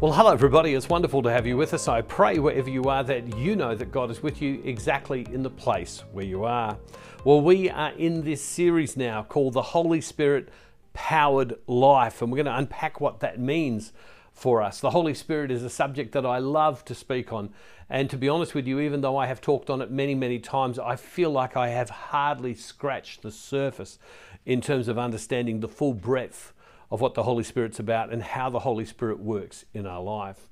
Well, hello, everybody. It's wonderful to have you with us. I pray wherever you are that you know that God is with you exactly in the place where you are. Well, we are in this series now called The Holy Spirit Powered Life, and we're going to unpack what that means for us. The Holy Spirit is a subject that I love to speak on. And to be honest with you, even though I have talked on it many, many times, I feel like I have hardly scratched the surface in terms of understanding the full breadth of what the Holy Spirit's about and how the Holy Spirit works in our life.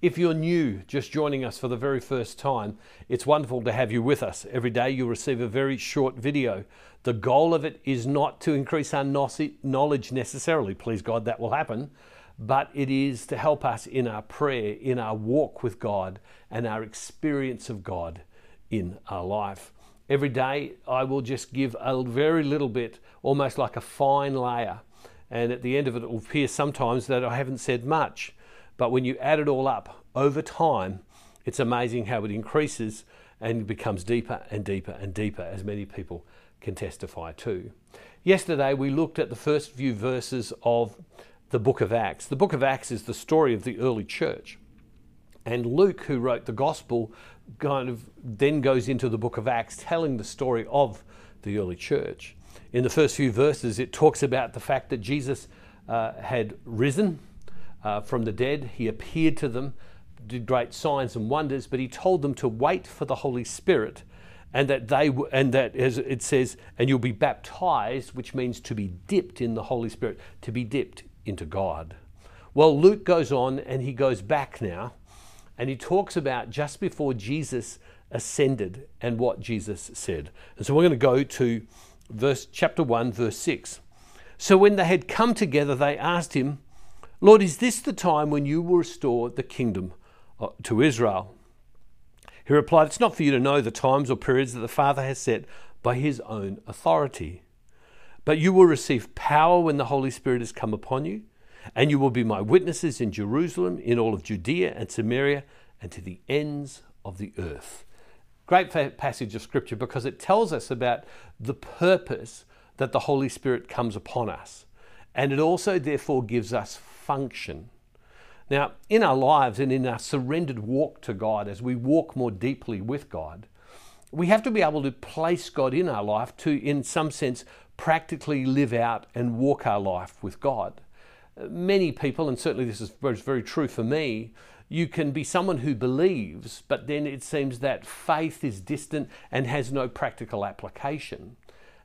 If you're new, just joining us for the very first time, it's wonderful to have you with us. Every day you'll receive a very short video. The goal of it is not to increase our knowledge necessarily, please God, that will happen, but it is to help us in our prayer, in our walk with God, and our experience of God in our life. Every day I will just give a very little bit, almost like a fine layer and at the end of it, it will appear sometimes that I haven't said much. But when you add it all up over time, it's amazing how it increases and becomes deeper and deeper and deeper, as many people can testify to. Yesterday, we looked at the first few verses of the book of Acts. The book of Acts is the story of the early church. And Luke, who wrote the gospel, kind of then goes into the book of Acts telling the story of the early church in the first few verses, it talks about the fact that Jesus uh, had risen uh, from the dead. He appeared to them, did great signs and wonders, but he told them to wait for the Holy Spirit, and that they and that as it says, and you'll be baptized, which means to be dipped in the Holy Spirit, to be dipped into God. Well, Luke goes on and he goes back now, and he talks about just before Jesus ascended and what Jesus said. And so we're going to go to verse chapter 1 verse 6 so when they had come together they asked him lord is this the time when you will restore the kingdom uh, to israel? He replied it's not for you to know the times or periods that the father has set by his own authority. But you will receive power when the holy spirit has come upon you and you will be my witnesses in jerusalem in all of judea and samaria and to the ends of the earth Great passage of scripture because it tells us about the purpose that the Holy Spirit comes upon us. And it also, therefore, gives us function. Now, in our lives and in our surrendered walk to God, as we walk more deeply with God, we have to be able to place God in our life to, in some sense, practically live out and walk our life with God. Many people, and certainly this is very true for me, you can be someone who believes, but then it seems that faith is distant and has no practical application.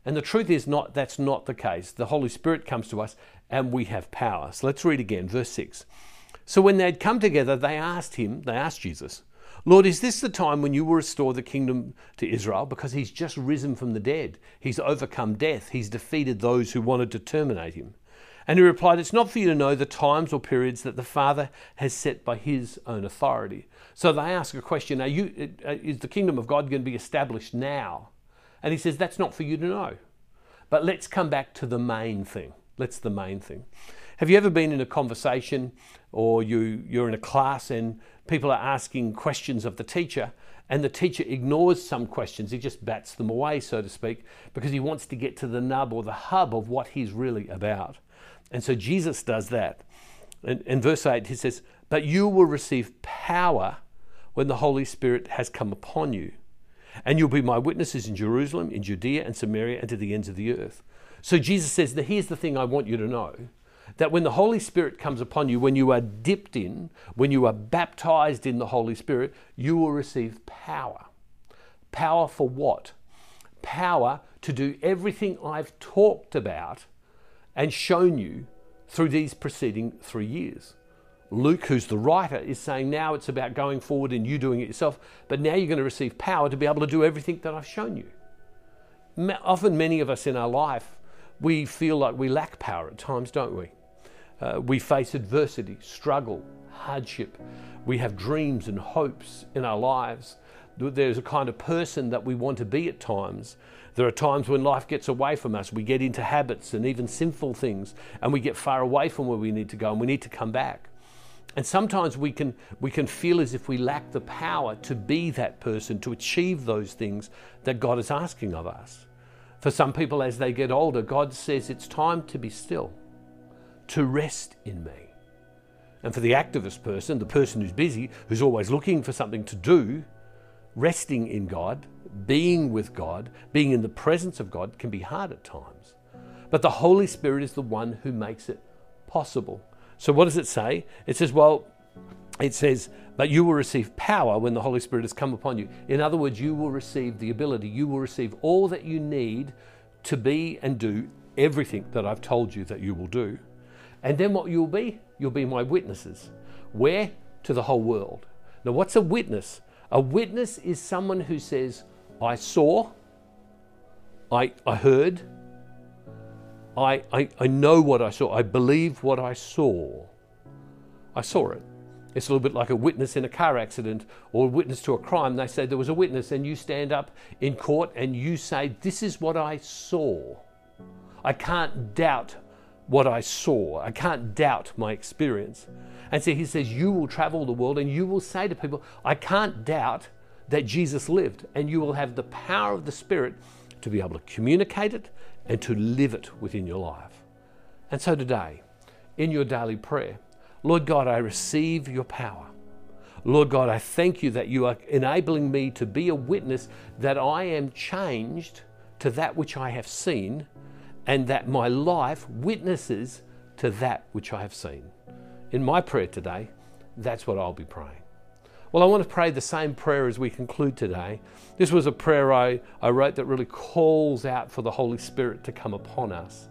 And the truth is not that's not the case. The Holy Spirit comes to us and we have power. So let's read again, verse 6. So when they had come together, they asked him, they asked Jesus, Lord, is this the time when you will restore the kingdom to Israel? Because he's just risen from the dead. He's overcome death. He's defeated those who wanted to terminate him. And he replied, It's not for you to know the times or periods that the Father has set by his own authority. So they ask a question you, uh, Is the kingdom of God going to be established now? And he says, That's not for you to know. But let's come back to the main thing. That's the main thing. Have you ever been in a conversation or you, you're in a class and people are asking questions of the teacher and the teacher ignores some questions? He just bats them away, so to speak, because he wants to get to the nub or the hub of what he's really about. And so Jesus does that. In, in verse 8, he says, But you will receive power when the Holy Spirit has come upon you. And you'll be my witnesses in Jerusalem, in Judea and Samaria, and to the ends of the earth. So Jesus says, that Here's the thing I want you to know that when the Holy Spirit comes upon you, when you are dipped in, when you are baptized in the Holy Spirit, you will receive power. Power for what? Power to do everything I've talked about and shown you through these preceding three years. Luke, who's the writer, is saying now it's about going forward and you doing it yourself, but now you're going to receive power to be able to do everything that I've shown you. Often, many of us in our life, we feel like we lack power at times, don't we? Uh, we face adversity, struggle, hardship. We have dreams and hopes in our lives. There's a kind of person that we want to be at times. There are times when life gets away from us. We get into habits and even sinful things, and we get far away from where we need to go, and we need to come back. And sometimes we can, we can feel as if we lack the power to be that person, to achieve those things that God is asking of us. For some people, as they get older, God says it's time to be still, to rest in me. And for the activist person, the person who's busy, who's always looking for something to do, resting in God, being with God, being in the presence of God can be hard at times. But the Holy Spirit is the one who makes it possible. So, what does it say? It says, well, it says, but you will receive power when the Holy Spirit has come upon you. In other words, you will receive the ability, you will receive all that you need to be and do everything that I've told you that you will do. And then what you'll be? You'll be my witnesses. Where? To the whole world. Now, what's a witness? A witness is someone who says, I saw, I, I heard, I, I, I know what I saw, I believe what I saw. I saw it. It's a little bit like a witness in a car accident or a witness to a crime. They say there was a witness, and you stand up in court and you say, This is what I saw. I can't doubt what I saw. I can't doubt my experience. And so he says, You will travel the world and you will say to people, I can't doubt that Jesus lived. And you will have the power of the Spirit to be able to communicate it and to live it within your life. And so today, in your daily prayer, Lord God, I receive your power. Lord God, I thank you that you are enabling me to be a witness that I am changed to that which I have seen and that my life witnesses to that which I have seen. In my prayer today, that's what I'll be praying. Well, I want to pray the same prayer as we conclude today. This was a prayer I, I wrote that really calls out for the Holy Spirit to come upon us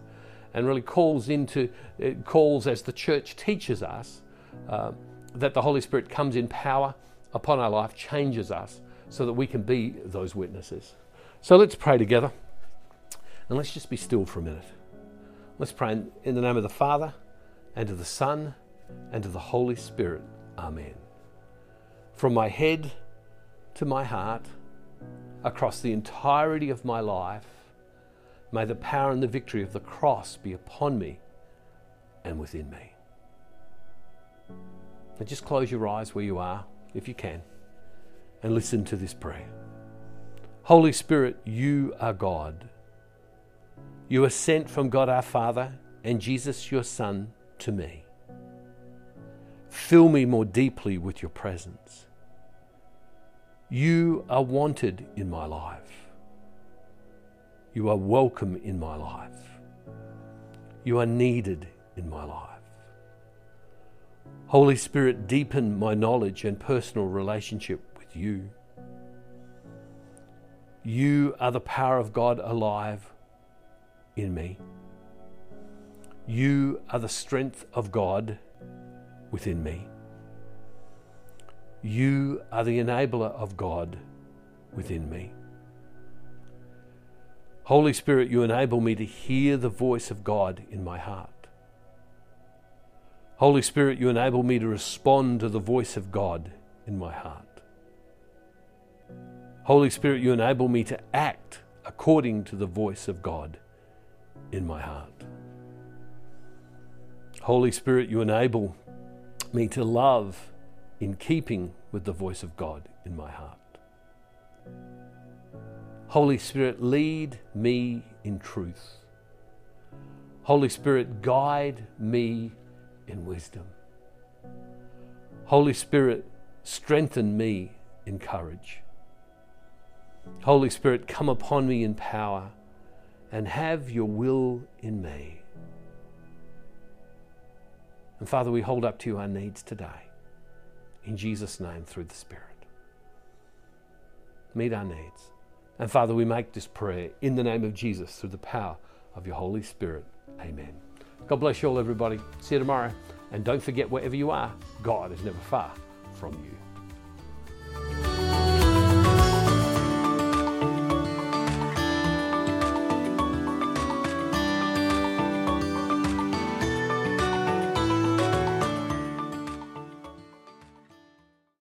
and really calls into, it calls as the church teaches us uh, that the Holy Spirit comes in power upon our life, changes us so that we can be those witnesses. So let's pray together. And let's just be still for a minute. Let's pray in the name of the Father, and of the Son, and of the Holy Spirit. Amen. From my head to my heart, across the entirety of my life, may the power and the victory of the cross be upon me and within me. Now just close your eyes where you are, if you can, and listen to this prayer. Holy Spirit, you are God. You are sent from God our Father and Jesus your Son to me. Fill me more deeply with your presence. You are wanted in my life. You are welcome in my life. You are needed in my life. Holy Spirit, deepen my knowledge and personal relationship with you. You are the power of God alive in me. You are the strength of God within me. You are the enabler of God within me. Holy Spirit, you enable me to hear the voice of God in my heart. Holy Spirit, you enable me to respond to the voice of God in my heart. Holy Spirit, you enable me to act according to the voice of God in my heart. Holy Spirit, you enable me to love in keeping with the voice of God in my heart. Holy Spirit, lead me in truth. Holy Spirit, guide me in wisdom. Holy Spirit, strengthen me in courage. Holy Spirit, come upon me in power and have your will in me. And Father, we hold up to you our needs today. In Jesus' name, through the Spirit. Meet our needs. And Father, we make this prayer in the name of Jesus through the power of your Holy Spirit. Amen. God bless you all, everybody. See you tomorrow. And don't forget, wherever you are, God is never far from you.